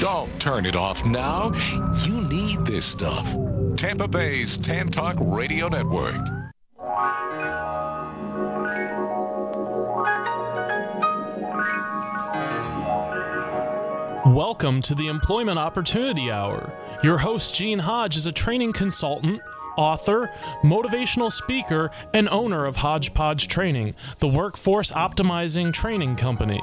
Don't turn it off now. You need this stuff. Tampa Bay's Tan Talk Radio Network. Welcome to the Employment Opportunity Hour. Your host, Gene Hodge, is a training consultant, author, motivational speaker, and owner of Hodgepodge Training, the workforce optimizing training company.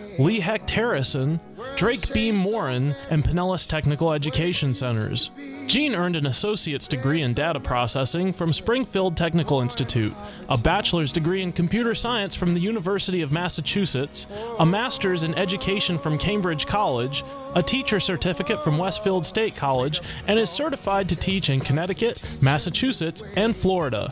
Lee Hecht Harrison, Drake Beam Morin, and Pinellas Technical Education Centers. Gene earned an associate's degree in data processing from Springfield Technical Institute, a bachelor's degree in computer science from the University of Massachusetts, a master's in education from Cambridge College, a teacher certificate from Westfield State College, and is certified to teach in Connecticut, Massachusetts, and Florida.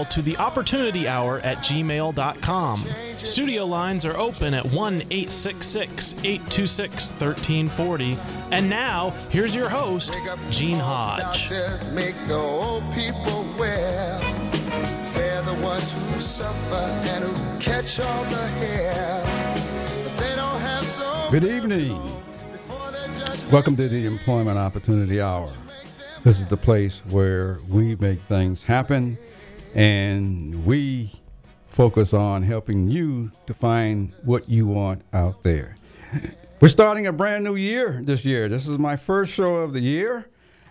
to the opportunity hour at gmail.com. Studio lines are open at 1 866 826 1340. And now, here's your host, Gene Hodge. Make the old people well. They're the ones who suffer and who catch all the hair. They don't have so Good evening. Welcome to the Employment Opportunity Hour. This is the place where we make things happen and we focus on helping you to find what you want out there. We're starting a brand new year this year. This is my first show of the year.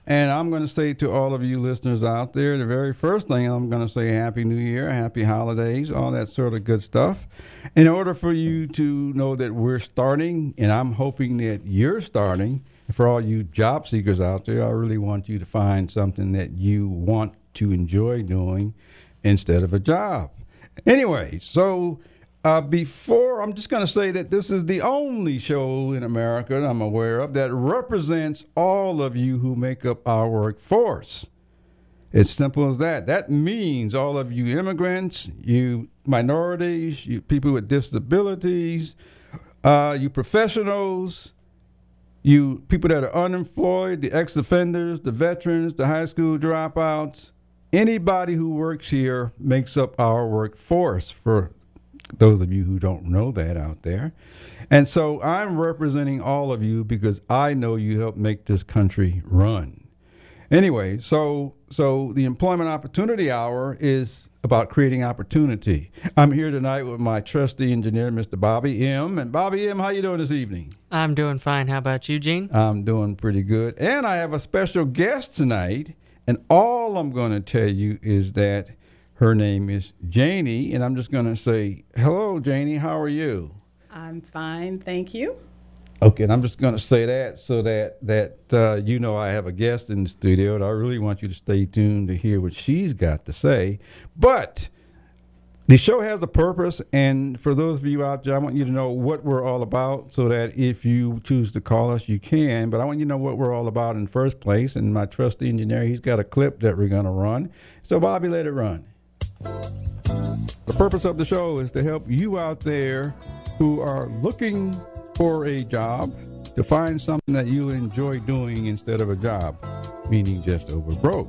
And I'm going to say to all of you listeners out there, the very first thing I'm going to say Happy New Year, Happy Holidays, all that sort of good stuff. In order for you to know that we're starting, and I'm hoping that you're starting, for all you job seekers out there, I really want you to find something that you want to enjoy doing instead of a job. Anyway, so uh, before, I'm just going to say that this is the only show in America that I'm aware of that represents all of you who make up our workforce. It's simple as that. That means all of you immigrants, you minorities, you people with disabilities, uh, you professionals, you people that are unemployed, the ex offenders, the veterans, the high school dropouts, anybody who works here makes up our workforce for those of you who don't know that out there. And so I'm representing all of you because I know you help make this country run. Anyway, so so the employment opportunity hour is about creating opportunity. I'm here tonight with my trusty engineer, Mr. Bobby M. And Bobby M, how you doing this evening? I'm doing fine. How about you, Gene? I'm doing pretty good. And I have a special guest tonight. And all I'm going to tell you is that her name is Janie. And I'm just going to say, hello, Janie. How are you? I'm fine, thank you. Okay, and I'm just going to say that so that that uh, you know I have a guest in the studio, and I really want you to stay tuned to hear what she's got to say. But the show has a purpose, and for those of you out there, I want you to know what we're all about, so that if you choose to call us, you can. But I want you to know what we're all about in first place. And my trusty engineer, he's got a clip that we're going to run. So Bobby, let it run. The purpose of the show is to help you out there who are looking for a job to find something that you enjoy doing instead of a job, meaning just over broke.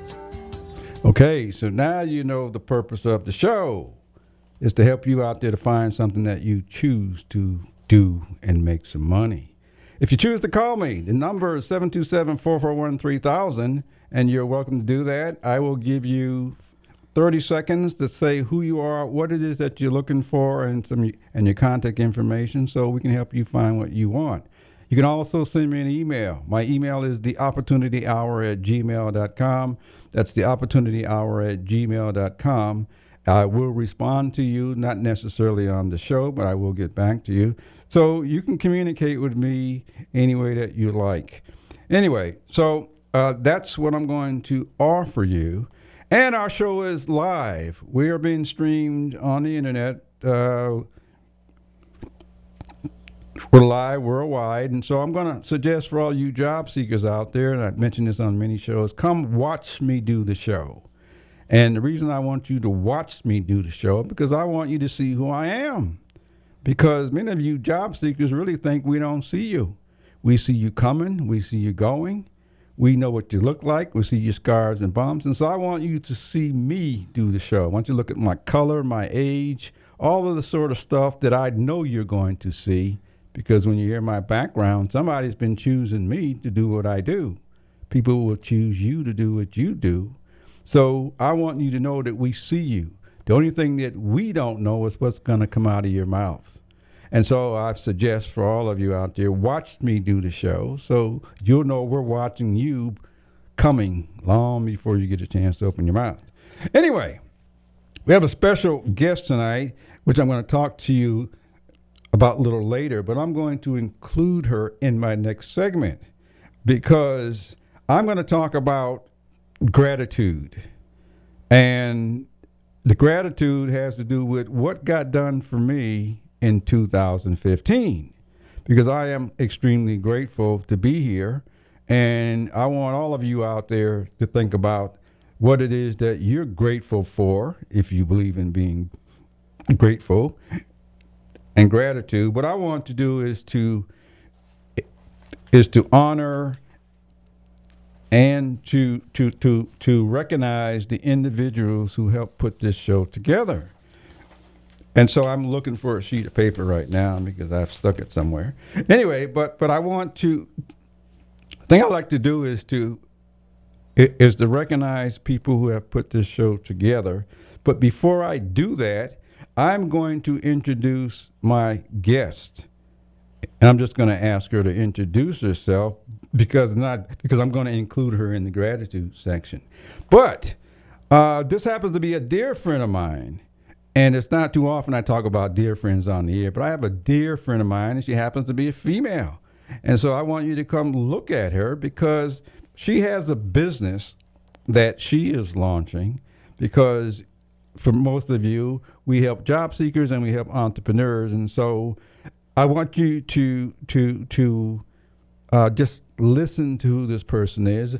Okay, so now you know the purpose of the show is to help you out there to find something that you choose to do and make some money. If you choose to call me, the number is 727 441 3000, and you're welcome to do that. I will give you 30 seconds to say who you are, what it is that you're looking for, and, some, and your contact information so we can help you find what you want. You can also send me an email. My email is theopportunityhour at gmail.com. That's the opportunity hour at gmail.com. I will respond to you, not necessarily on the show, but I will get back to you. So you can communicate with me any way that you like. Anyway, so uh, that's what I'm going to offer you. And our show is live. We are being streamed on the internet. Uh, we're live worldwide. And so I'm going to suggest for all you job seekers out there, and I've mentioned this on many shows, come watch me do the show. And the reason I want you to watch me do the show because I want you to see who I am. Because many of you job seekers really think we don't see you. We see you coming, we see you going, we know what you look like, we see your scars and bumps. And so I want you to see me do the show. I want you to look at my color, my age, all of the sort of stuff that I know you're going to see. Because when you hear my background, somebody's been choosing me to do what I do. People will choose you to do what you do so I want you to know that we see you. The only thing that we don't know is what's going to come out of your mouth. And so I suggest for all of you out there, watch me do the show so you'll know we're watching you coming long before you get a chance to open your mouth. Anyway, we have a special guest tonight, which I'm going to talk to you about a little later, but I'm going to include her in my next segment because I'm going to talk about gratitude. And the gratitude has to do with what got done for me in 2015 because I am extremely grateful to be here. And I want all of you out there to think about what it is that you're grateful for, if you believe in being grateful and gratitude. What I want to do is to is to honor and to to to to recognize the individuals who helped put this show together. And so I'm looking for a sheet of paper right now because I've stuck it somewhere. Anyway, but but I want to thing I like to do is to is to recognize people who have put this show together. But before I do that, I'm going to introduce my guest. And I'm just going to ask her to introduce herself because not because I'm going to include her in the gratitude section. But uh, this happens to be a dear friend of mine, and it's not too often I talk about dear friends on the air. But I have a dear friend of mine, and she happens to be a female, and so I want you to come look at her because she has a business that she is launching because for most of you, we help job seekers and we help entrepreneurs, and so I want you to to to uh, just listen to who this person is.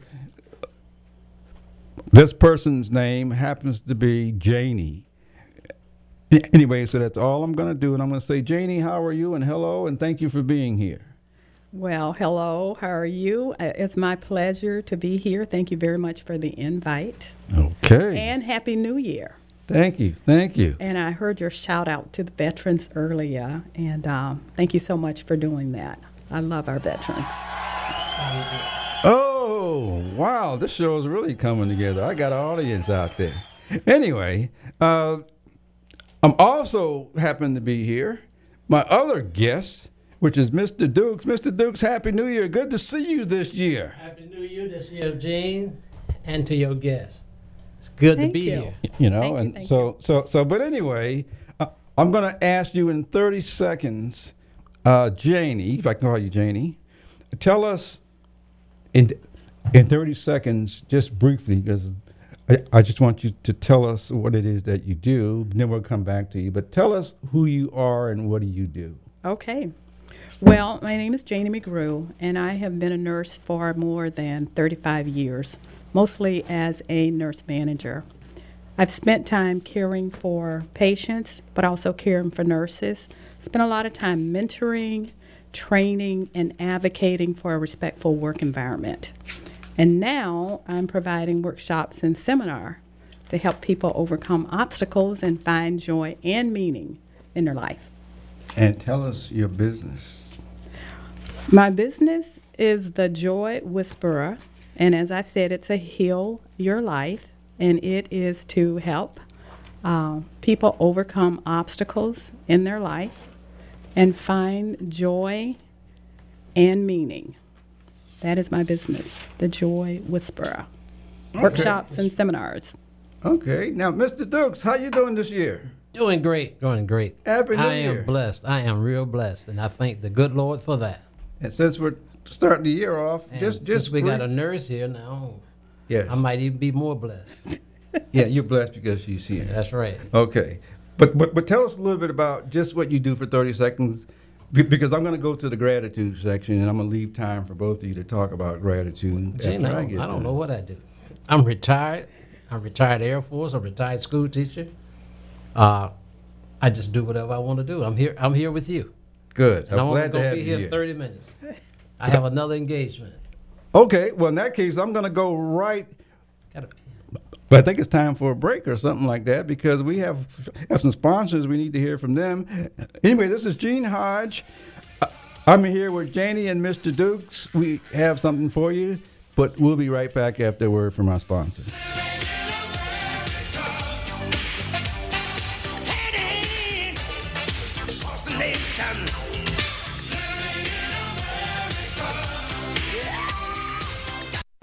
This person's name happens to be Janie. Anyway, so that's all I'm going to do. And I'm going to say, Janie, how are you? And hello, and thank you for being here. Well, hello, how are you? Uh, It's my pleasure to be here. Thank you very much for the invite. Okay. And Happy New Year. Thank you. Thank you. And I heard your shout out to the veterans earlier, and um, thank you so much for doing that. I love our veterans. Oh, wow. This show is really coming together. I got an audience out there. Anyway, uh, I'm also happen to be here. My other guest, which is Mr. Dukes. Mr. Dukes, Happy New Year. Good to see you this year. Happy New Year this year, Gene, and to your guests. It's good Thank to be you. here. You know, Thank you, and thank so, so, so, but anyway, uh, I'm going to ask you in 30 seconds, uh, Janie, if I can call you Janie, tell us in in 30 seconds, just briefly, because I, I just want you to tell us what it is that you do, then we'll come back to you. But tell us who you are and what do you do? Okay. Well, my name is Janie McGrew, and I have been a nurse for more than 35 years, mostly as a nurse manager. I've spent time caring for patients, but also caring for nurses. Spent a lot of time mentoring, training, and advocating for a respectful work environment. And now I'm providing workshops and seminar to help people overcome obstacles and find joy and meaning in their life. And tell us your business. My business is the Joy Whisperer, and as I said, it's a heal your life, and it is to help uh, people overcome obstacles in their life and find joy and meaning. That is my business, the Joy Whisperer. Okay. Workshops and seminars. Okay. Now, Mr. Dukes, how you doing this year? Doing great, doing great. Happy New I Year. am blessed. I am real blessed, and I thank the good Lord for that. And since we're starting the year off, And just since just we got a nurse here now, yes. I might even be more blessed. yeah, you're blessed because she's here. That's right. Okay, but but but tell us a little bit about just what you do for thirty seconds, because I'm going to go to the gratitude section and I'm going to leave time for both of you to talk about gratitude. Gee, after no, I I, don't done. know what I do. I'm retired. I'm retired Air Force. I'm retired school teacher. Uh, I just do whatever I want to do. I'm here. I'm here with you, Good. and I'm, I'm glad to going to have be you here here. 30 minutes. I have another engagement. Okay, well in that case, I'm going to go right. But I think it's time for a break or something like that because we have have some sponsors. We need to hear from them. Anyway, this is Gene Hodge. I'm here with Janie and Mr. Dukes. We have something for you, but we'll be right back after a word from our sponsor.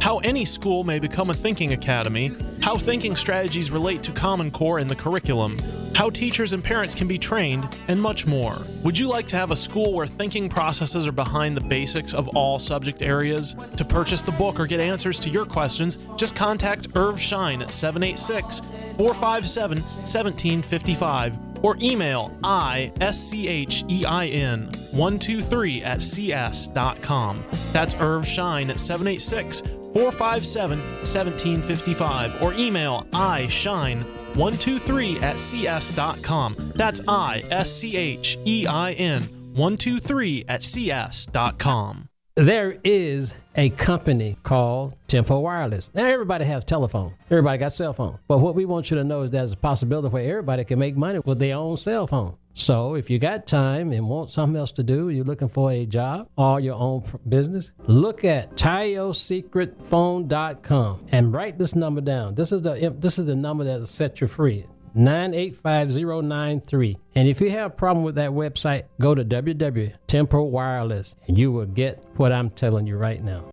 how any school may become a thinking academy, how thinking strategies relate to Common Core in the curriculum, how teachers and parents can be trained, and much more. Would you like to have a school where thinking processes are behind the basics of all subject areas? To purchase the book or get answers to your questions, just contact Irv Schein at 786 457 1755 or email ISCHEIN 123 at cs.com. That's Irv Schein at 786 457 1755 or email ischein 123 at cs.com. That's I S C H E I N 123 at cs.com. There is a company called Tempo Wireless. Now everybody has telephone. Everybody got cell phone. But what we want you to know is there's a possibility where everybody can make money with their own cell phone. So if you got time and want something else to do, you're looking for a job or your own business, look at TioSecretPhone.com and write this number down. This is the this is the number that'll set you free. 985093. And if you have a problem with that website, go to www.tempo Wireless and you will get what I'm telling you right now.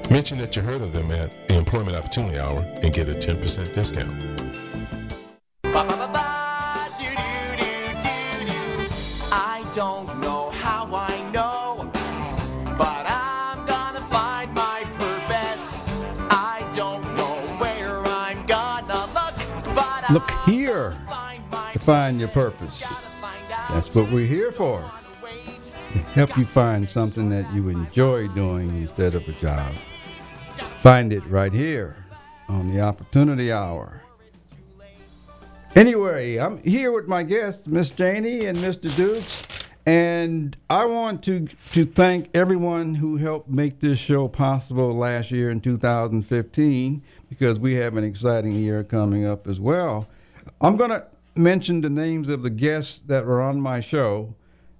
Mention that you heard of them at the Employment Opportunity Hour and get a 10% discount. I don't know how I know, but I'm gonna find my purpose. I don't know where I'm gonna look, but Look I'll here find my to find your purpose. gotta find out That's what we're here for. to Help you find something that you enjoy doing instead of a job. Find it right here on the Opportunity Hour. Anyway, I'm here with my guests, Miss Janie and Mr. Dukes, And I want to to thank everyone who helped make this show possible last year in 2015 because we have an exciting year coming up as well. I'm going to mention the names of the guests that were on my show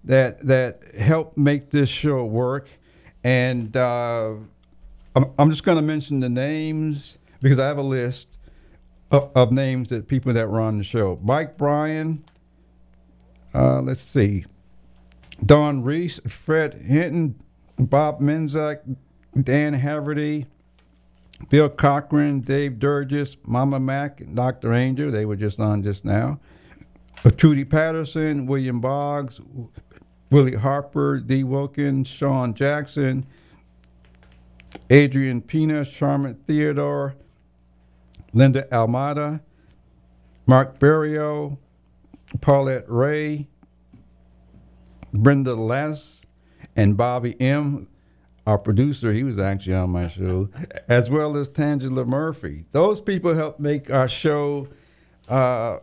that that helped make this show work, and uh, I'm, I'm just going to mention the names because I have a list of, of names that people that were on the show. Mike Bryan. Uh, let's see. Don Reese, Fred Hinton, Bob Menzak, Dan Haverty, Bill Cochran, Dave Durgis, Mama Mack, and Dr. Angel, they were just on just now. Uh, Trudy Patterson, William Boggs, Willie Harper, D. Wilkins, Sean Jackson, Adrian Pina, Charlotte Theodore, Linda Almada, Mark Berrio, Paulette Ray, Brenda Les, and Bobby M., our producer, he was actually on my show, as well as Tangela Murphy. Those people helped make our show uh,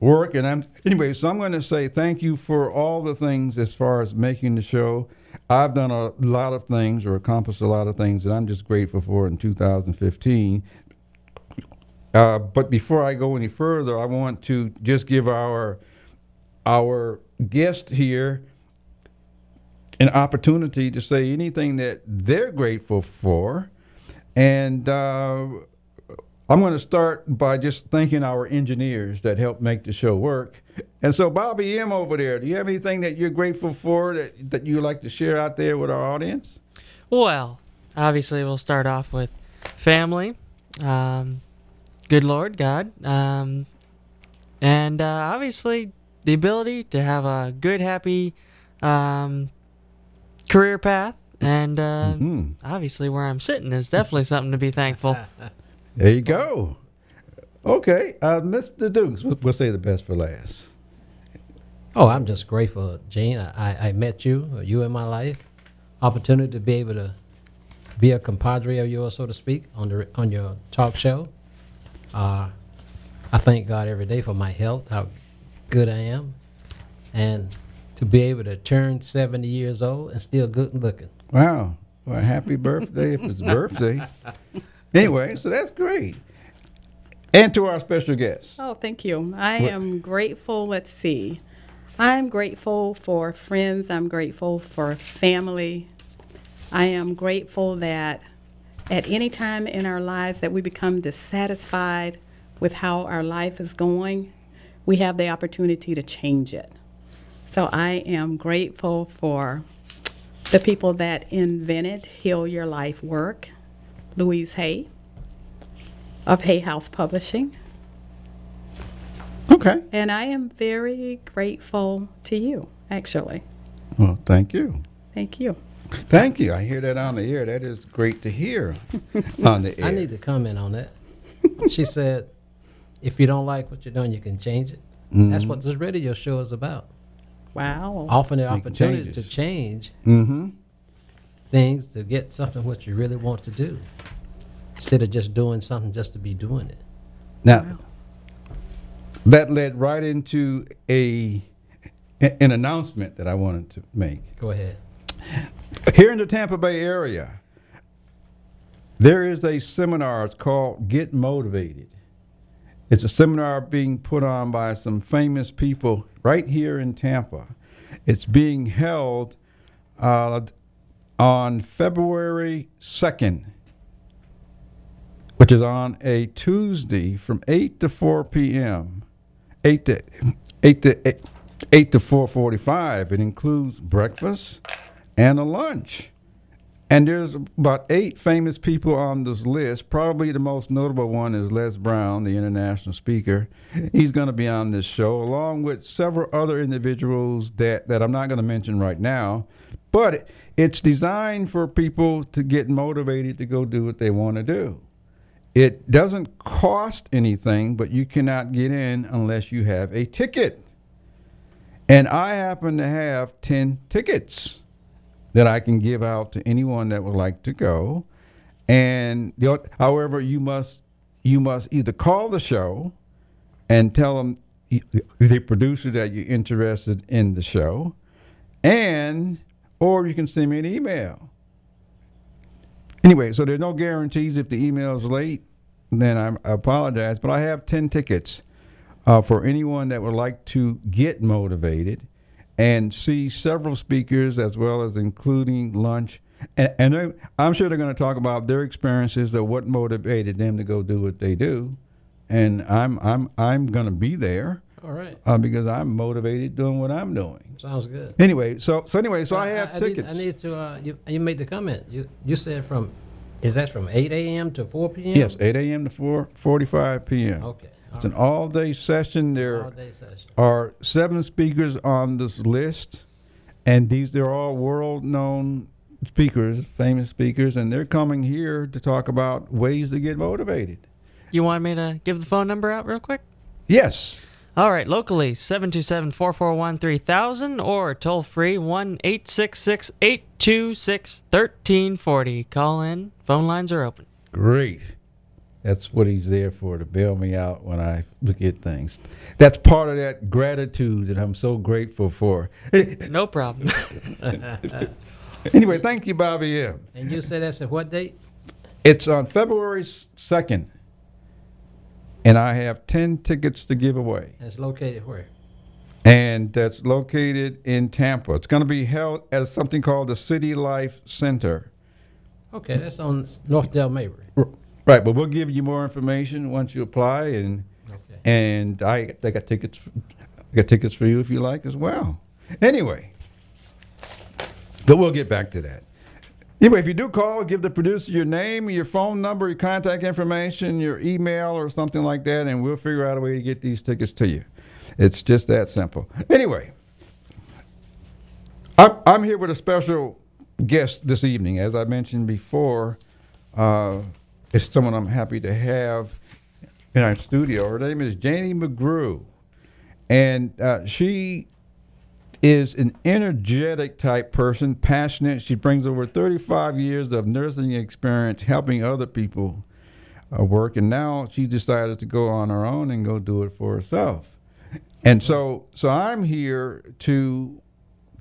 work. And I'm anyway, so I'm going to say thank you for all the things as far as making the show. I've done a lot of things or accomplished a lot of things that I'm just grateful for in 2015. Uh, but before I go any further, I want to just give our our guest here an opportunity to say anything that they're grateful for. And uh, I'm going to start by just thanking our engineers that helped make the show work. And so, Bobby M. over there, do you have anything that you're grateful for that, that you'd like to share out there with our audience? Well, obviously, we'll start off with family. Um, good Lord God. Um, and uh, obviously, the ability to have a good, happy um, career path. And uh, Mhm. obviously, where I'm sitting is definitely something to be thankful. There you go. Okay, uh, Mr. Dukes, we'll, we'll say the best for last. Oh, I'm just grateful, Gene. I, I met you, you in my life. Opportunity to be able to be a compadre of yours, so to speak, on the on your talk show. Uh, I thank God every day for my health, how good I am, and to be able to turn 70 years old and still good looking. Wow. Well, happy birthday if it's birthday. Anyway, so that's great. And to our special guest. Oh, thank you. I What- am grateful. Let's see. I'm grateful for friends. I'm grateful for family. I am grateful that at any time in our lives that we become dissatisfied with how our life is going, we have the opportunity to change it. So I am grateful for the people that invented Heal Your Life Work, Louise Hay of Hay House Publishing. Okay. And I am very grateful to you, actually. Well, thank you. Thank you. Thank you. I hear that on the air. That is great to hear on the air. I need to comment on that. she said, if you don't like what you're doing, you can change it. That's what this radio show is about. Wow. Offering the Making opportunity to change Mm-hmm. Things to get something what you really want to do instead of just doing something just to be doing it. Now, that led right into a an announcement that I wanted to make. Go ahead. Here in the Tampa Bay area, there is a seminar. It's called Get Motivated. It's a seminar being put on by some famous people right here in Tampa. It's being held uh, on February 2nd, which is on a Tuesday from 8 to 4 p.m. 8 to 8 to 8, 8 to 4:45. It includes breakfast and a lunch. And there's about eight famous people on this list. Probably the most notable one is Les Brown, the international speaker. He's going to be on this show, along with several other individuals that, that I'm not going to mention right now. But it's designed for people to get motivated to go do what they want to do. It doesn't cost anything, but you cannot get in unless you have a ticket. And I happen to have 10 tickets that I can give out to anyone that would like to go. And the, however, you must you must either call the show and tell them the producer that you're interested in the show, and or you can send me an email. Anyway, so there's no guarantees if the email is late, then I apologize. But I have 10 tickets uh, for anyone that would like to get motivated and see several speakers as well as including lunch. And, and I'm sure they're going to talk about their experiences of what motivated them to go do what they do. And I'm I'm I'm going to be there All right. uh, because I'm motivated doing what I'm doing. Sounds good. Anyway, so so anyway, so I have I tickets. Need, I need to. Uh, you, you made the comment. You you said from, is that from 8 a.m. to 4 p.m.? Yes, 8 a.m. to 4:45 p.m. Okay. It's an all-day session. There all day session. are seven speakers on this list, and these they're all world-known speakers, famous speakers, and they're coming here to talk about ways to get motivated. You want me to give the phone number out real quick? Yes, All right, locally 727-441-3000 or toll free 1-866-826-1340. Call in. Phone lines are open. great. That's what he's there for to bail me out when I forget things. That's part of that gratitude that I'm so grateful for. No problem. Anyway, thank you, Bobby M. And you said that's at what date? It's on February 2nd, and I have 10 tickets to give away. And It's located where? And that's located in Tampa. It's going to be held at something called the City Life Center. Okay, that's on North Dale Mabry. Right, but we'll give you more information once you apply, and Okay. and I, I got tickets, I got tickets for you if you like as well. Anyway, but we'll get back to that. Anyway, if you do call, give the producer your name, your phone number, your contact information, your email, or something like that, and we'll figure out a way to get these tickets to you. It's just that simple. Anyway, I'm, here with a special guest this evening. As I mentioned before, uh, it's someone I'm happy to have in our studio. Her name is Janie McGrew, and uh, she is an energetic type person, passionate. She brings over 35 years of nursing experience helping other people uh, work, and now she decided to go on her own and go do it for herself. And so, so I'm here to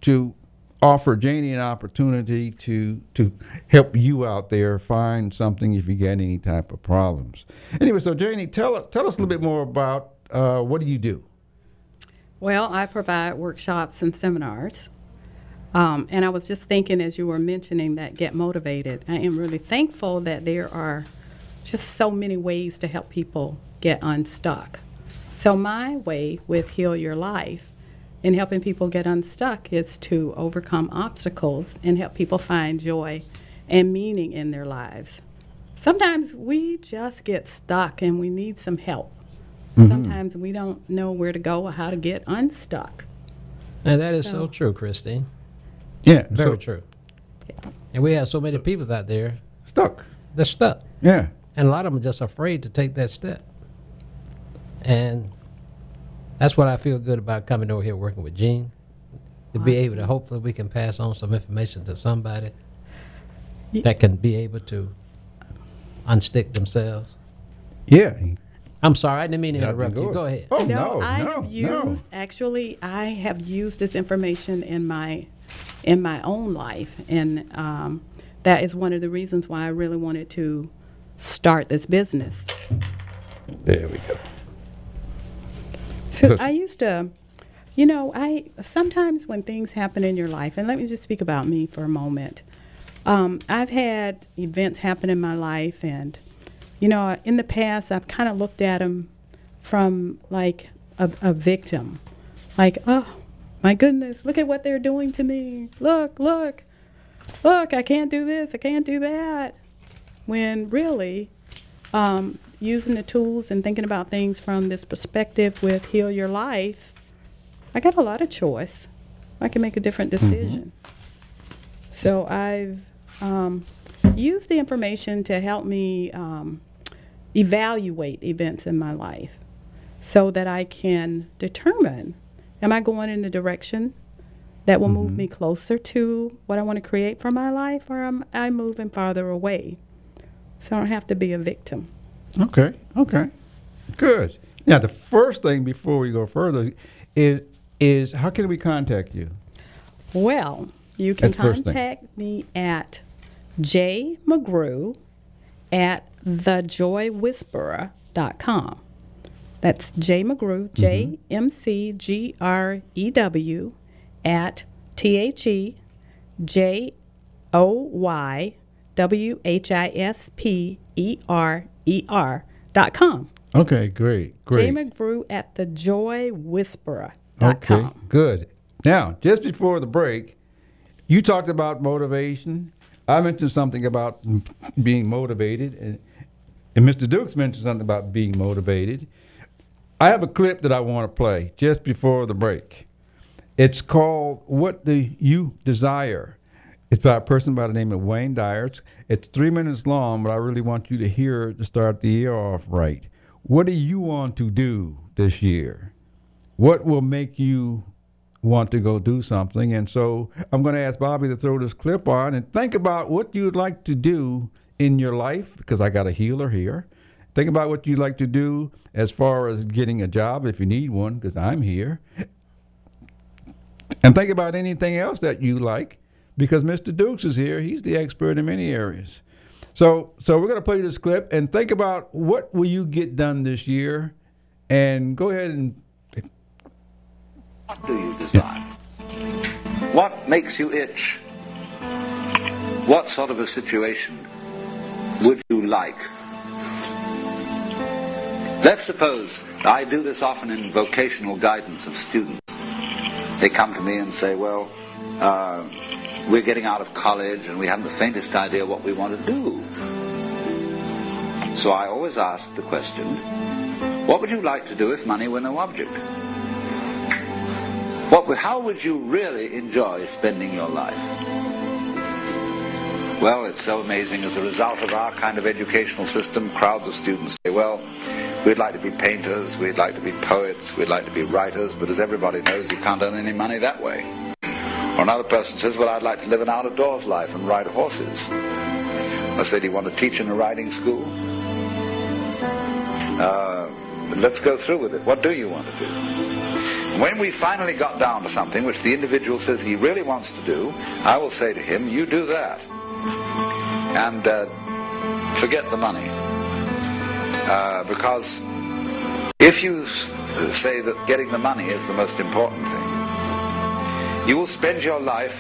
to offer Janie an opportunity to to help you out there find something if you get any type of problems. Anyway, so Janie, tell tell us a little bit more about uh, what do you do? Well, I provide workshops and seminars. Um, and I was just thinking as you were mentioning that get motivated, I am really thankful that there are just so many ways to help people get unstuck. So, my way with Heal Your Life in helping people get unstuck is to overcome obstacles and help people find joy and meaning in their lives. Sometimes we just get stuck and we need some help. Mm-hmm. Sometimes we don't know where to go or how to get unstuck. And that is so, So- true, Christine. Yeah, Very so, true. And we have so many people out there Stuck. that stuck. Yeah. And a lot of them are just afraid to take that step. And that's what I feel good about coming over here working with Gene. To be able to hopefully we can pass on some information to somebody Ye- that can be able to unstick themselves. Yeah. I'm sorry, I didn't mean to Yeah, interrupt you. go Go ahead. ahead. Oh no, no, I no, have no. used actually I have used this information in my in my own life, and um, that is one of the reasons why I really wanted to start this business. There we go. So So- I used to, you know, I sometimes when things happen in your life, and let me just speak about me for a moment. Um, I've had events happen in my life, and you know, in the past, I've kind of looked at them from like a, a victim, like, oh my goodness, look at what they're doing to me. Look, look, look, I can't do this, I can't do that. When really, um, using the tools and thinking about things from this perspective with Heal Your Life, I got a lot of choice. I can make a different decision. So I've um, used the information to help me um, evaluate events in my life so that I can determine am I going in the direction that will move mm-hmm. me closer to what I want to create for my life or am I moving farther away? So I don't have to be a victim. Okay. Okay. Good. Now, the first thing before we go further is is how can we contact you? Well, you can That's the first thing. contact me at J McGrew at thejoywhisperer.com. That's J McGrew, mm-hmm. J M C G R E W, at T H E J O Y W H I S P E R E R dot com. Okay, great, J great. McGrew at thejoywhisperer.com. Okay, good. Now, just before the break, you talked about motivation. I mentioned something about being motivated, and, and Mr. Dukes mentioned something about being motivated. I have a clip that I want to play just before the break. It's called What Do You Desire? It's by a person by the name of Wayne Dyer. It's, it's three minutes long, but I really want you to hear it to start the year off right. What do you want to do this year? What will make you want to go do something? And so I'm going to ask Bobby to throw this clip on and think about what you'd like to do in your life, because I got a healer here. Think about what you'd like to do as far as getting a job if you need one, because I'm here. And think about anything else that you like, because Mr. Dukes is here. He's the expert in many areas. So, so we're going to play this clip and think about what will you get done this year, and go ahead and What do you desire? What makes you itch? What sort of a situation would you like? Let's suppose I do this often in vocational guidance of students. They come to me and say, Well, uh, we're getting out of college and we haven't the faintest idea what we want to do. So I always ask the question, What would you like to do if money were no object? What, how would you really enjoy spending your life? Well, it's so amazing. As a result of our kind of educational system, crowds of students say, well, we'd like to be painters, we'd like to be poets, we'd like to be writers, but as everybody knows, you can't earn any money that way. Or another person says, well, I'd like to live an out-of-doors life and ride horses. I say, do you want to teach in a riding school? Uh, let's go through with it. What do you want to do? When we finally got down to something which the individual says he really wants to do, I will say to him, you do that. And uh, forget the money. Uh, because if you say that getting the money is the most important thing, you will spend your life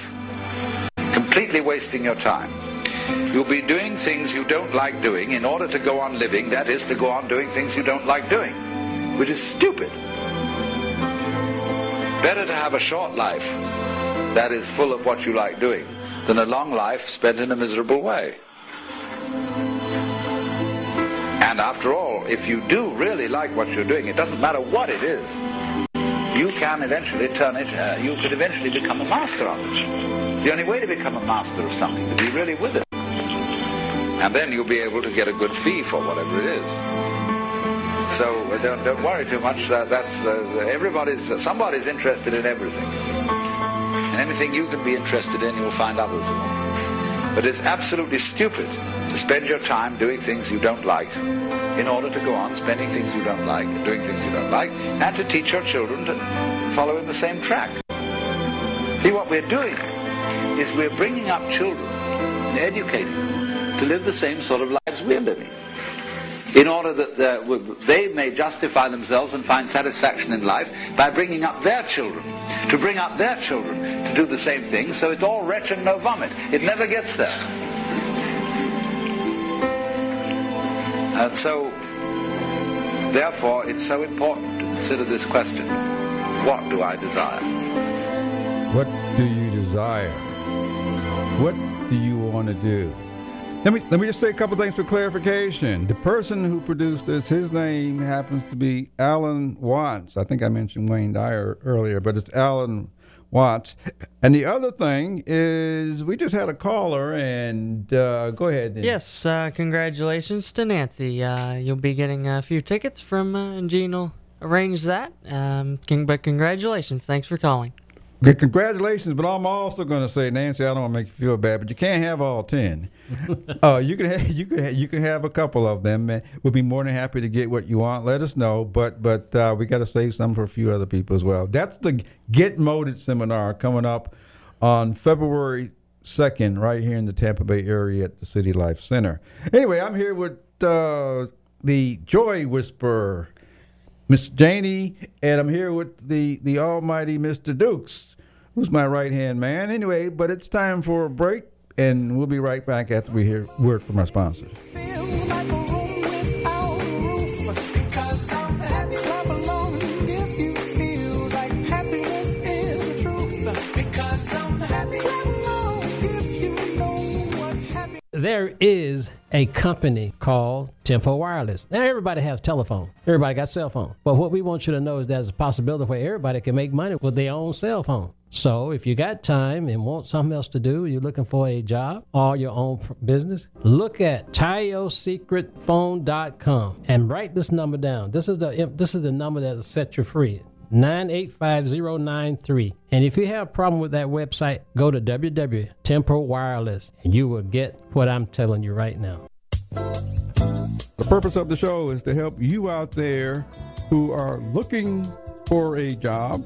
completely wasting your time. You'll be doing things you don't like doing in order to go on living, that is, to go on doing things you don't like doing, which is stupid. Better to have a short life that is full of what you like doing than a long life spent in a miserable way. And after all, if you do really like what you're doing, it doesn't matter what it is, you can eventually turn it, uh, you could eventually become a master of it. The only way to become a master of something to be really with it. And then you'll be able to get a good fee for whatever it is. So uh, don't, don't worry too much. Uh, that's everybody's. Somebody's interested in everything, and anything you can be interested in, you'll find others are. But it's absolutely stupid to spend your time doing things you don't like, in order to go on spending things you don't like, doing things you don't like, and to teach your children to follow in the same track. See what we're doing is we're bringing up children, and educating them to live the same sort of lives we're living in order that they may justify themselves and find satisfaction in life by bringing up their children, to bring up their children to do the same thing, so it's all wretch and no vomit. It never gets there. And so, therefore, it's so important to consider this question what do I desire? What do you desire? What do you want to do? Let me let me just say a couple things for clarification. The person who produced this, his name happens to be Alan Watts. I think I mentioned Wayne Dyer earlier, but it's Alan Watts. And the other thing is, we just had a caller, and uh, go ahead. Yes, uh, congratulations to Nancy. Uh, you'll be getting a few tickets from, uh, and Gene will arrange that. Um, but congratulations. Thanks for calling. Congratulations, but I'm also going to say, Nancy, I don't want to make you feel bad, but you can't have all ten. Uh, you can have, you can have, you can have a couple of them. We'll be more than happy to get what you want. Let us know, but but uh, we got to save some for a few other people as well. That's the Get Motivated seminar coming up on February 2nd, right here in the Tampa Bay area at the City Life Center. Anyway, I'm here with uh, the Joy Whisperer, Miss Janie, and I'm here with the, the almighty Mr. Dukes, who's my right hand man. Anyway, but it's time for a break, and we'll be right back after we hear word from our sponsors. there is a company called Tempo Wireless. Now everybody has telephone. Everybody got cell phone. But what we want you to know is there's a possibility where everybody can make money with their own cell phone. So if you got time and want something else to do, you're looking for a job or your own business, look at TioSecretPhone.com and write this number down. This is the this is the number that'll set you free. 985093. And if you have a problem with that website, go to www.tempo wireless and you will get what I'm telling you right now. The purpose of the show is to help you out there who are looking for a job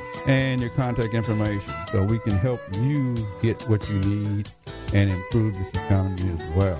and your contact information so we can help you get what you need and improve this economy as well.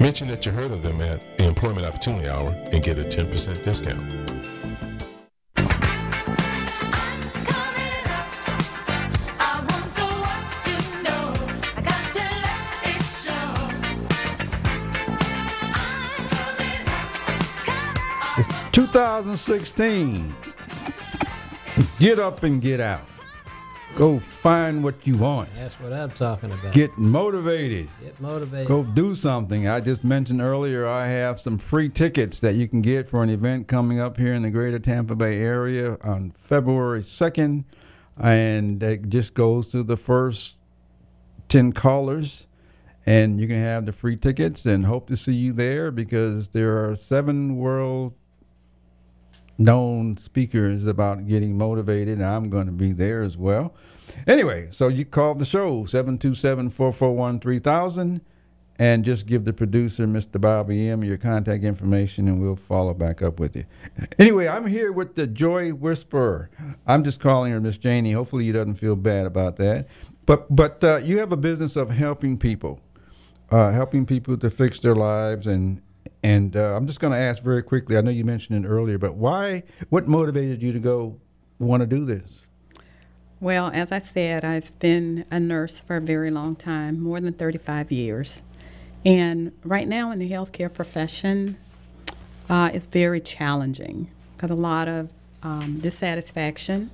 Mention that you heard of them at the Employment Opportunity Hour and get a 10% discount. It's 2016. Get up and get out. Go find what you want. That's what I'm talking about. Get motivated. Get motivated. Go do something. I just mentioned earlier I have some free tickets that you can get for an event coming up here in the greater Tampa Bay area on February 2nd. And it just goes to the first 10 callers. And you can have the free tickets and hope to see you there because there are seven world known speakers about getting motivated. and I'm going to be there as well. Anyway, so you call the show 727-441-3000 and just give the producer, Mr. Bobby M, your contact information and we'll follow back up with you. Anyway, I'm here with the Joy Whisperer. I'm just calling her Miss Janie. Hopefully you doesn't feel bad about that. But but uh, you have a business of helping people. Uh, helping people to fix their lives and and uh, I'm just going to ask very quickly. I know you mentioned it earlier, but why? What motivated you to go want to do this? Well, as I said, I've been a nurse for a very long time, more than 35 years. And right now in the healthcare profession, uh, it's very challenging. Got a lot of um, dissatisfaction,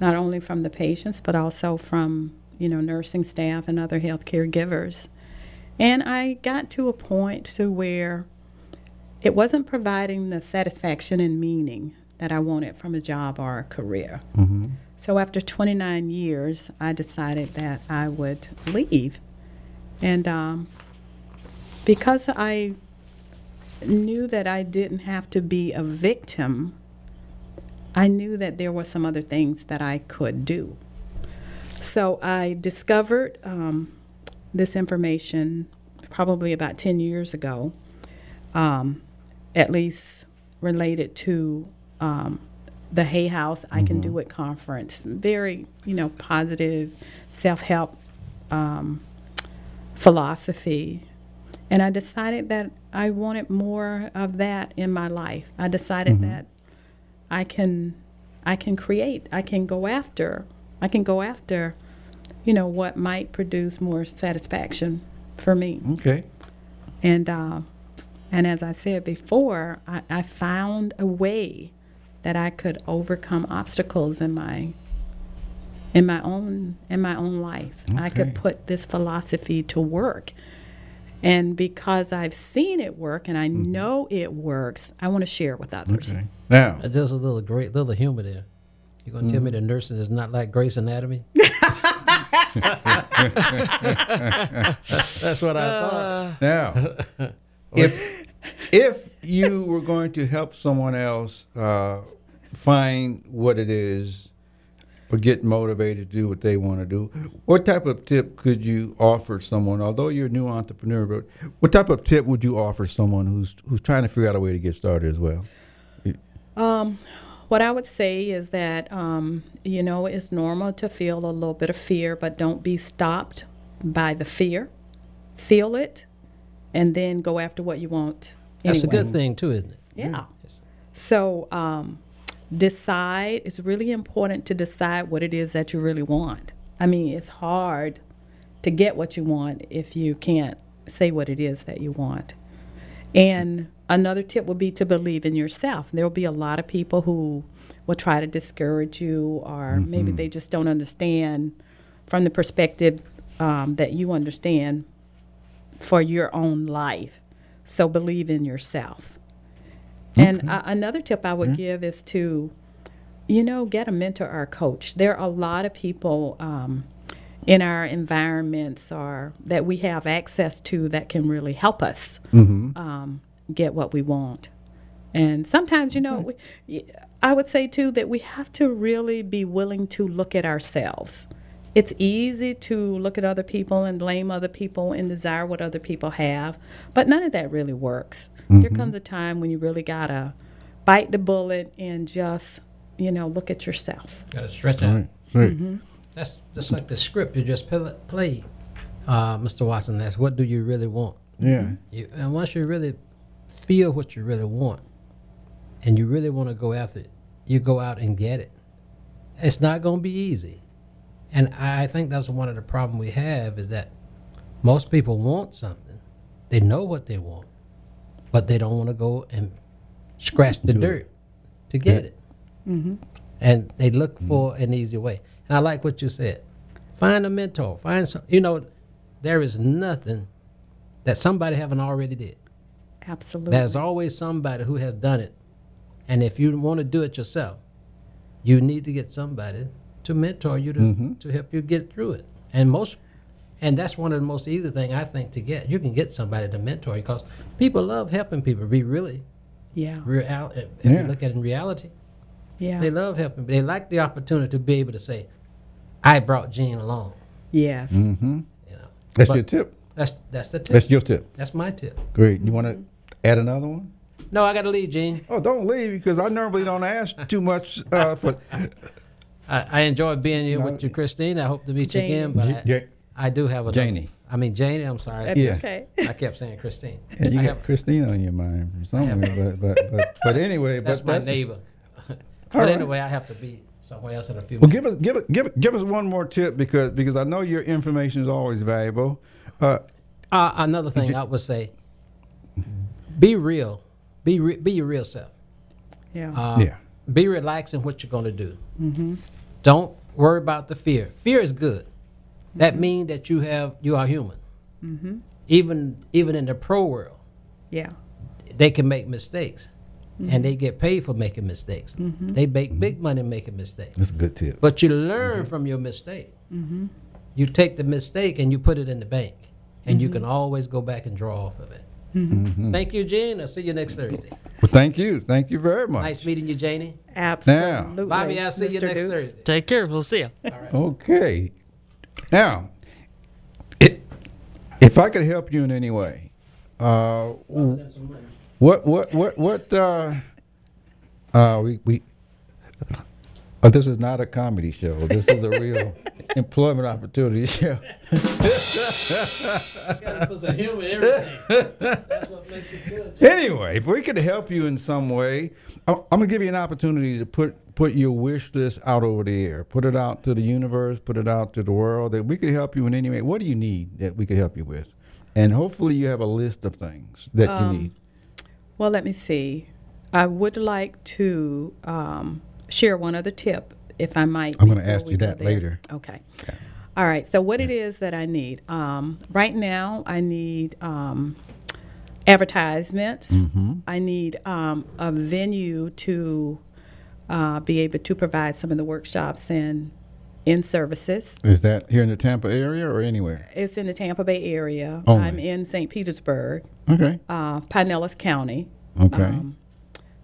not only from the patients, but also from you know nursing staff and other healthcare givers. And I got to a point to where it wasn't providing the satisfaction and meaning that I wanted from a job or a career. Mm-hmm. So after 29 years, I decided that I would leave. And um, because I knew that I didn't have to be a victim, I knew that there were some other things that I could do. So I discovered um, this information probably about 10 years ago, um, at least related to um, the Hay House I Can Do It conference. Very, you know, positive self help um, philosophy. And I decided that I wanted more of that in my life. I decided that I can I can create, I can go after, I can go after, you know, what might produce more satisfaction for me. Okay. And uh, and as I said before, I, I found a way that I could overcome obstacles in my in my own in my own life. I could put this philosophy to work. And because I've seen it work and I know it works, I want to share it with others. Okay. Now, Uh, There's a little great little humor there. You're gonna tell me the nursing is not like Grace Anatomy? That's what I thought. now, if if you were going to help someone else uh, find what it is or get motivated to do what they want to do, what type of tip could you offer someone? Although you're a new entrepreneur, but what type of tip would you offer someone who's who's trying to figure out a way to get started as well? Um, what I would say is that, um, you know, it's normal to feel a little bit of fear, but don't be stopped by the fear. Feel it, and then go after what you want. That's a good thing too, isn't it? Yeah. So um, decide. It's really important to decide what it is that you really want. I mean, it's hard to get what you want if you can't say what it is that you want. And another tip would be to believe in yourself. There will be a lot of people who will try to discourage you, or maybe they just don't understand from the perspective um, that you understand for your own life. So believe in yourself. And uh, another tip I would give is to, you know, get a mentor or a coach. There are a lot of people um, in our environments or that we have access to that can really help us um, get what we want. And sometimes, you know, we, y- I would say too that we have to really be willing to look at ourselves. It's easy to look at other people and blame other people and desire what other people have, but none of that really works. There comes a time when you really gotta bite the bullet and just, you know, look at yourself. Gotta stretch out. Right. Right. Mm-hmm. That's just like the script you just pl- played, uh, Mr. Watson. That's what do you really want? Yeah. You, and once you really feel what you really want, and you really want to go after it, you go out and get it. It's not going to be easy, and I I think that's one of the problem we have is that most people want something, they know what they want, but they don't want to go and scratch the dirt to get Yeah. it, mm-hmm. and they look mm-hmm. for an easier way. And I like what you said. Find a mentor. Find some. You know, there is nothing that somebody haven't already did. Absolutely. There's always somebody who has done it. And if you want to do it yourself, you need to get somebody to mentor you to, to help you get through it. And most and that's one of the most easy thing I think to get. You can get somebody to mentor you because people love helping people. Be really yeah. real if Yeah. you look at it in reality, Yeah. they love helping. But They like the opportunity to be able to say, I brought Gene along. yes. Mm-hmm. You know. That's But your tip. That's that's the tip. That's your tip. That's my tip. Great. You want to add another one? No, I got to leave, Gene. Oh, don't leave because I normally don't ask too much uh, for. I, I enjoy being here No. with you, Christine. I hope to meet Janie. you again. But I, do have a Janie. I mean Janie. I'm sorry. That's Yeah. okay. I kept saying Christine. And you I got have, Christine on your mind from somewhere, but, but but but anyway, that's but my neighbor. but right. anyway, I have to be somewhere else in a few Well, minutes. give us give it give give us one more tip because because I know your information is always valuable. Uh, Uh, another thing I would say: be real. Be re- be your real self. Yeah. Uh, yeah. Be relaxed in what you're going to do. Don't worry about the fear. Fear is good. That mm-hmm. means that you have you are human. Mm-hmm. Even even in the pro world, yeah. they can make mistakes, and mm-hmm. they get paid for making mistakes. They make big money making mistakes. That's a good tip. But you learn from your mistake. You take the mistake and you put it in the bank, and you can always go back and draw off of it. Thank you, Gene. I'll see you next Thursday. Well, thank you, thank you very much. Nice meeting you, Janie. Absolutely. Now, Bobby, I'll see you next Dukes. Thursday. Take care. We'll see you. All right. Okay. Now, it If I could help you in any way, uh, what what what what? Uh, uh, we we. Uh, this is not a comedy show. This is a real employment opportunity show. Anyway, if we could help you in some way, I'm, I'm gonna give you an opportunity to put put your wish list out over the air. Put it out to the universe. Put it out to the world. That we could help you in any way. What do you need that we could help you with? And hopefully, you have a list of things that Um, you need. Well, let me see. I would like to um, share one other tip, if I might. I'm gonna ask you that later. Okay. All right. So, what it is that I need um, right now, I need um, advertisements. Mm-hmm. I need um, a venue to uh, be able to provide some of the workshops and in services. Is that here in the Tampa area or anywhere? It's in the Tampa Bay area. Only. I'm in St. Petersburg, Okay. uh, Pinellas County. Okay. Um,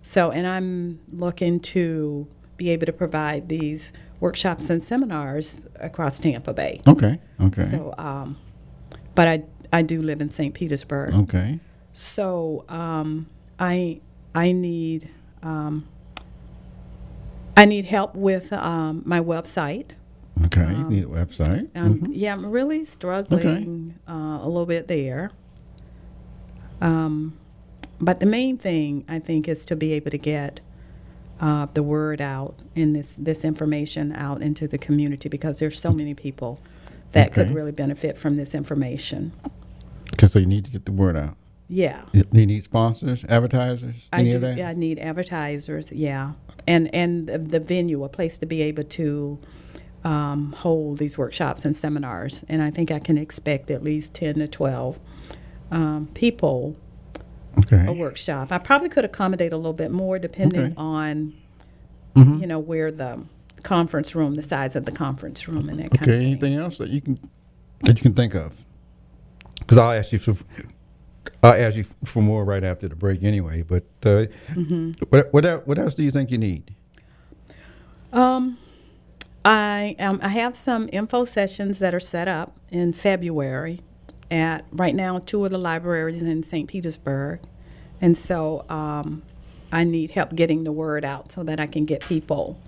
so, and I'm looking to be able to provide these workshops and seminars across Tampa Bay. okay. Okay. So, um, but I I do live in St. Petersburg. okay. So um, I I need um, I need help with um, my website. Okay. you need a website. Um, Mhm. Yeah, I'm really struggling uh, a little bit there. Um, but the main thing I think is to be able to get uh, the word out and this this information out into the community because there's so many people that Okay. could really benefit from this information. Okay, so you need to get the word out. Yeah. You need sponsors, advertisers, I any do. of that? Yeah, I need advertisers. Yeah, and and the- the venue, a place to be able to um, hold these workshops and seminars. And I think I can expect at least ten to twelve um, people Okay. a workshop. I probably could accommodate a little bit more depending Okay. on Mhm. you know where the conference room, the size of the conference room, and that kind Okay. of thing. Okay. Anything else that you can that you can think of? Because I'll ask you for I'll ask you for more right after the break anyway. But uh, Mm-hmm. what what what else do you think you need? Um, I um, I have some info sessions that are set up in February at right now two of the libraries in St. Petersburg, and so um, I need help getting the word out so that I can get people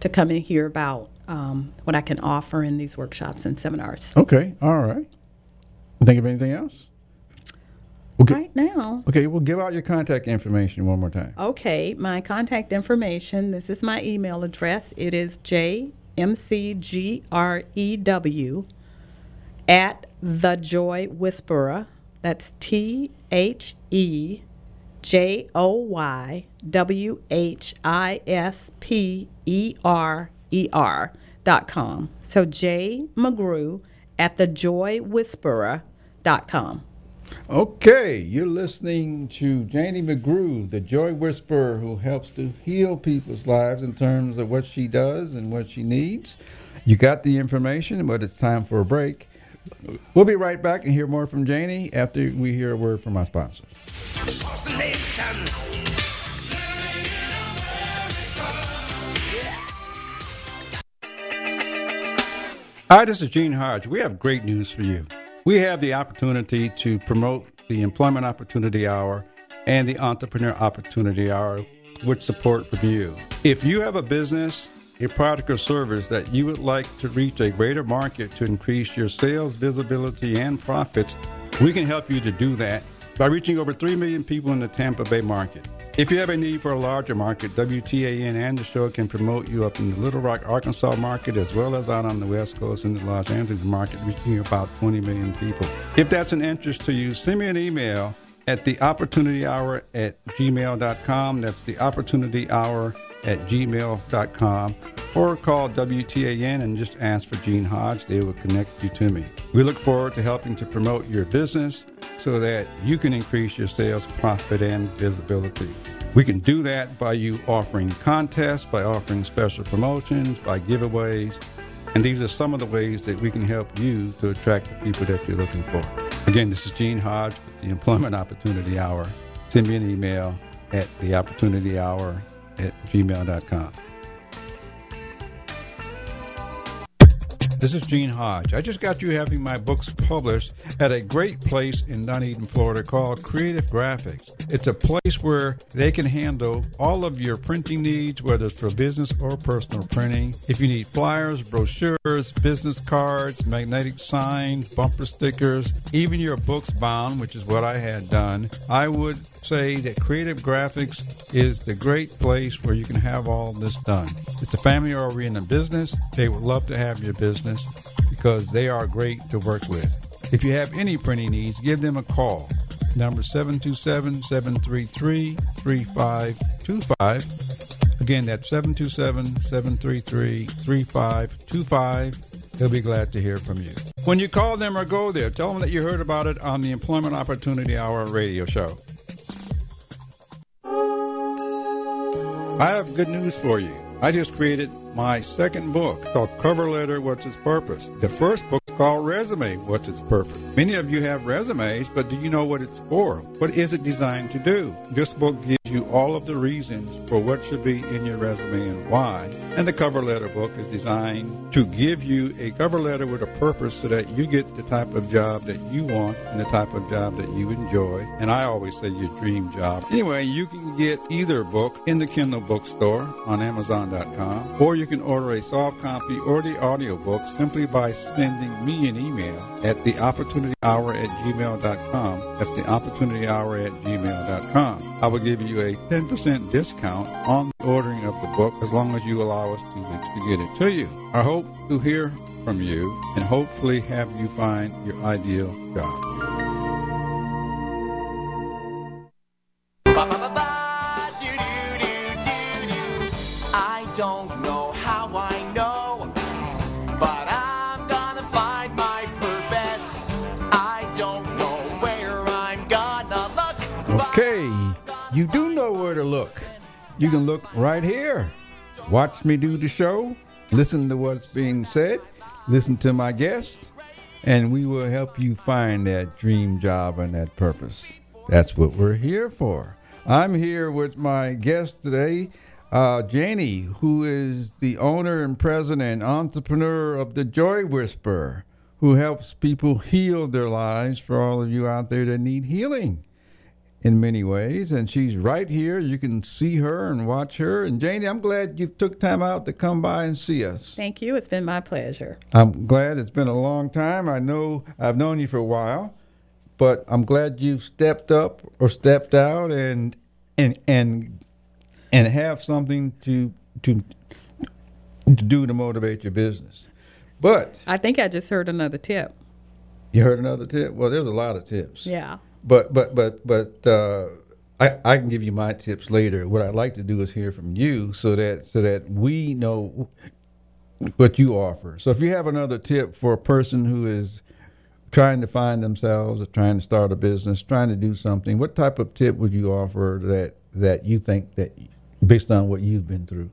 to come and hear about um, what I can offer in these workshops and seminars. Okay. All right. Think of anything else? Okay. Right now, Okay. We'll give out your contact information one more time. Okay, my contact information. This is my email address. It is jmcgrew at the Joy Whisperer. That's T H E J O Y W H I S P E R E R dot com. So J McGrew at the Joy Whisperer dot com. Okay, you're listening to Janie McGrew, the joy whisperer who helps to heal people's lives in terms of what she does and what she needs. You got the information, but it's time for a break. We'll be right back and hear more from Janie after we hear a word from our sponsors. Hi, this is Gene Hodge. We have great news for you. We have the opportunity to promote the Employment Opportunity Hour and the Entrepreneur Opportunity Hour with support from you. If you have a business, a product or service that you would like to reach a greater market to increase your sales, visibility, and profits, we can help you to do that by reaching over 3 million people in the Tampa Bay market. If you have a need for a larger market, WTAN and the show can promote you up in the Little Rock, Arkansas market as well as out on the West Coast in the Los Angeles market, reaching about 20 million people. If that's an interest to you, send me an email at the opportunity hour at gmail.com. That's the opportunity hour at gmail.com or call WTAN and just ask for Gene Hodge. They will connect you to me. We look forward to helping to promote your business so that you can increase your sales, profit, and visibility. We can do that by you offering contests, by offering special promotions, by giveaways. And these are some of the ways that we can help you to attract the people that you're looking for. Again, this is Gene Hodge the Employment Opportunity Hour. Send me an email at theopportunityhour at gmail.com. This is Gene Hodge. I just got you having my books published at a great place in Dunedin, Florida called Creative Graphics. It's a place where they can handle all of your printing needs, whether it's for business or personal printing. If you need flyers, brochures, business cards, magnetic signs, bumper stickers, even your books bound, which is what I had done, I would say that Creative Graphics is the great place where you can have all this done. It's a family oriented business. They would love to have your business because they are great to work with. If you have any printing needs, give them a call. Number 727 733 3525. Again, that's 727 733 3525. They'll be glad to hear from you. When you call them or go there, tell them that you heard about it on the Employment Opportunity Hour radio show. I have good news for you. I just created my second book called Cover Letter What's Its Purpose. The first book is called Resume What's Its Purpose. Many of you have resumes, but do you know what it's for? What is it designed to do? This book gives you all of the reasons for what should be in your resume and why. And the cover letter book is designed to give you a cover letter with a purpose so that you get the type of job that you want and the type of job that you enjoy. And I always say your dream job. Anyway, you can get either book in the Kindle bookstore on Amazon.com, or you can order a soft copy or the audiobook simply by sending me an email at the opportunity hour at gmail.com. That's the opportunity hour at gmail.com. I will give you a 10% discount on the ordering of the book as long as you allow us two weeks to get it to you. I hope to hear from you and hopefully have you find your ideal job. You can look right here. Watch me do the show, listen to what's being said, listen to my guests, and we will help you find that dream job and that purpose. That's what we're here for. I'm here with my guest today, uh, Janie, who is the owner and president, entrepreneur of the Joy Whisperer, who helps people heal their lives for all of you out there that need healing in many ways. And she's right here. You can see her and watch her. And Janie, I'm glad you took time out to come by and see us. Thank you. It's been my pleasure. I'm glad it's been a long time. I know I've known you for a while, but I'm glad you stepped up or stepped out and and and and have something to to to do to motivate your business. But I think I just heard another tip. you heard another tip. Well, there's a lot of tips. Yeah. But but but but uh, I I can give you my tips later. What I'd like to do is hear from you so that so that we know what you offer. So if you have another tip for a person who is trying to find themselves or trying to start a business, trying to do something, what type of tip would you offer that that you think that based on what you've been through?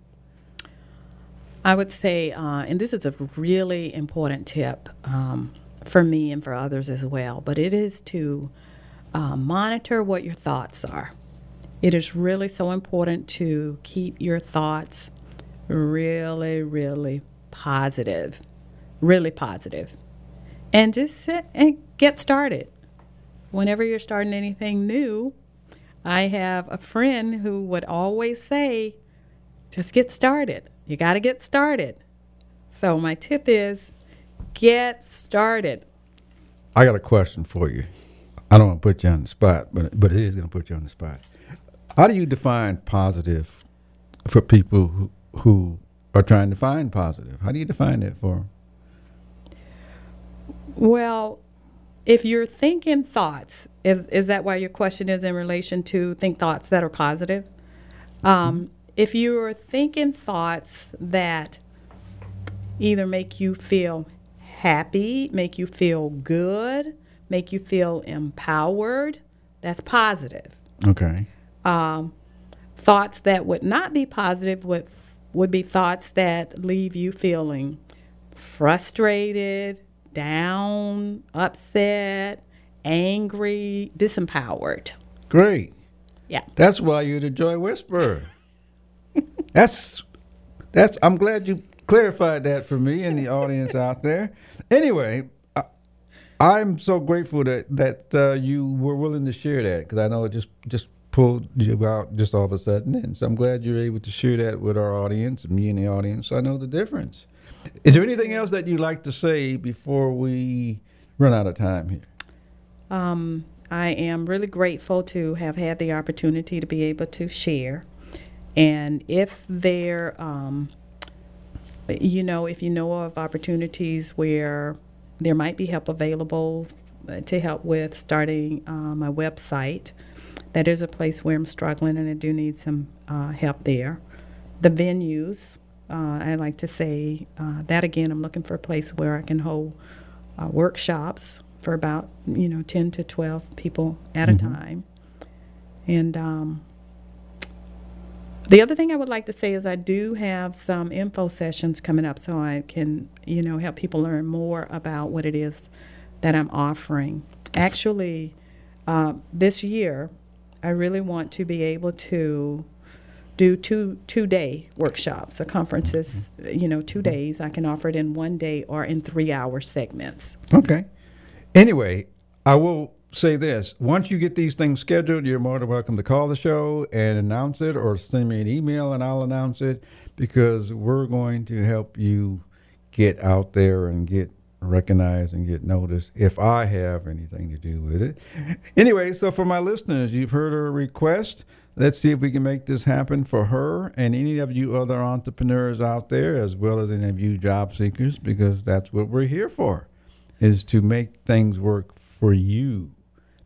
I would say, uh, and this is a really important tip um, for me and for others as well, but it is to uh, monitor what your thoughts are. It is really so important to keep your thoughts really, really positive, really positive, and just sit and get started. Whenever you're starting anything new, I have a friend who would always say, just get started. You got to get started. So, my tip is get started. I got a question for you. I don't want to put you on the spot, but but it is going to put you on the spot. How do you define positive for people who who are trying to find positive? How do you define that for them? Well, if you're thinking thoughts, is, is that why your question is in relation to think thoughts that are positive? Um, if you're thinking thoughts that either make you feel happy, make you feel good, make you feel empowered, that's positive. Okay. um, thoughts that would not be positive would would be thoughts that leave you feeling frustrated, down, upset, angry, disempowered. Great. Yeah. That's why you're the joy whisperer. that's that's. I'm glad you clarified that for me and the audience out there. Anyway, I'm so grateful that that uh, you were willing to share that because I know it just just pulled you out just all of a sudden, and so I'm glad you're able to share that with our audience me and the audience. I know the difference. Is there anything else that you'd like to say before we run out of time here? Um, I am really grateful to have had the opportunity to be able to share. And if there, um, you know, if you know of opportunities where there might be help available uh, to help with starting uh, my website, that is a place where I'm struggling and I do need some uh, help there. The venues, uh, I like to say uh, that again, I'm looking for a place where I can hold uh, workshops for about, you know, 10 to 12 people at a time. And um, the other thing I would like to say is I do have some info sessions coming up so I can, you know, help people learn more about what it is that I'm offering. Actually, uh, this year, I really want to be able to do two two day workshops, a conferences, you know, two days. I can offer it in one day or in three hour segments. Okay. Anyway, I will say this. Once you get these things scheduled, you're more than welcome to call the show and announce it or send me an email and I'll announce it because we're going to help you get out there and get recognized and get noticed if I have anything to do with it. Anyway, so for my listeners, you've heard her request. Let's see if we can make this happen for her and any of you other entrepreneurs out there, as well as any of you job seekers, because that's what we're here for, is to make things work for you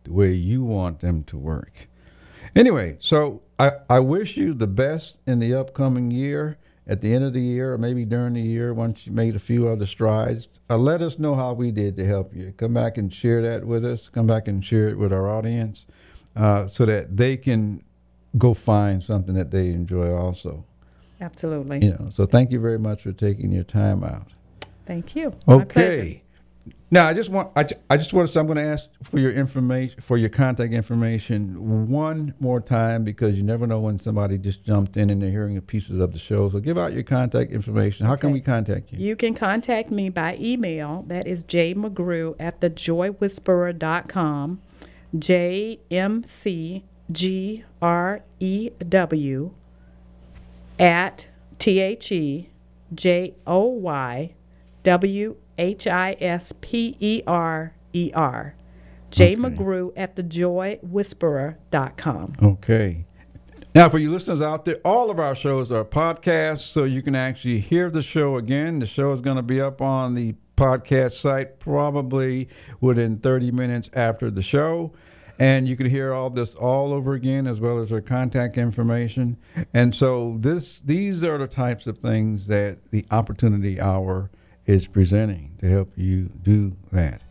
the way you want them to work. Anyway, so I, I wish you the best in the upcoming year. At the end of the year, or maybe during the year, once you made a few other strides, uh, let us know how we did to help you. Come back and share that with us. Come back and share it with our audience uh, so that they can go find something that they enjoy also. Absolutely. You know, so thank you very much for taking your time out. Thank you. Okay. Now I just want I, I just want to say I'm going to ask for your information for your contact information one more time because you never know when somebody just jumped in and they're hearing pieces of the show. So give out your contact information. How can we contact you? You can contact me by email. That is J McGrew at thejoywhisperer.com. J M C G R E W at T H E J O Y W H I S P E R E R. J Okay. McGrew at thejoywhisperer.com. Okay. Now, for you listeners out there, all of our shows are podcasts, so you can actually hear the show again. The show is going to be up on the podcast site probably within 30 minutes after the show. And you can hear all this all over again, as well as our contact information. And so, this these are the types of things that the Opportunity Hour is presenting to help you do that.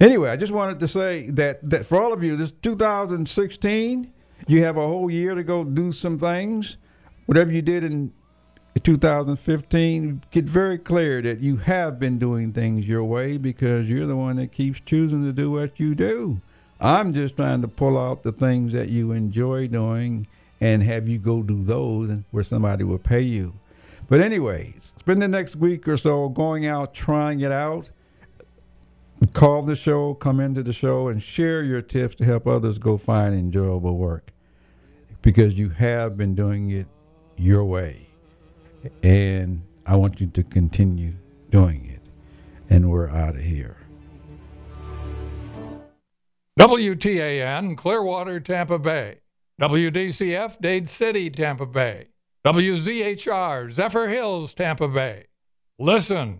Anyway, I just wanted to say that, that for all of you, this 2016, you have a whole year to go do some things. Whatever you did in 2015, get very clear that you have been doing things your way because you're the one that keeps choosing to do what you do. I'm just trying to pull out the things that you enjoy doing and have you go do those where somebody will pay you. But anyway, spend the next week or so going out trying it out call the show, come into the show, and share your tips to help others go find enjoyable work because you have been doing it your way. And I want you to continue doing it. And we're out of here. WTAN, Clearwater, Tampa Bay. WDCF, Dade City, Tampa Bay. WZHR, Zephyrhills, Tampa Bay. Listen,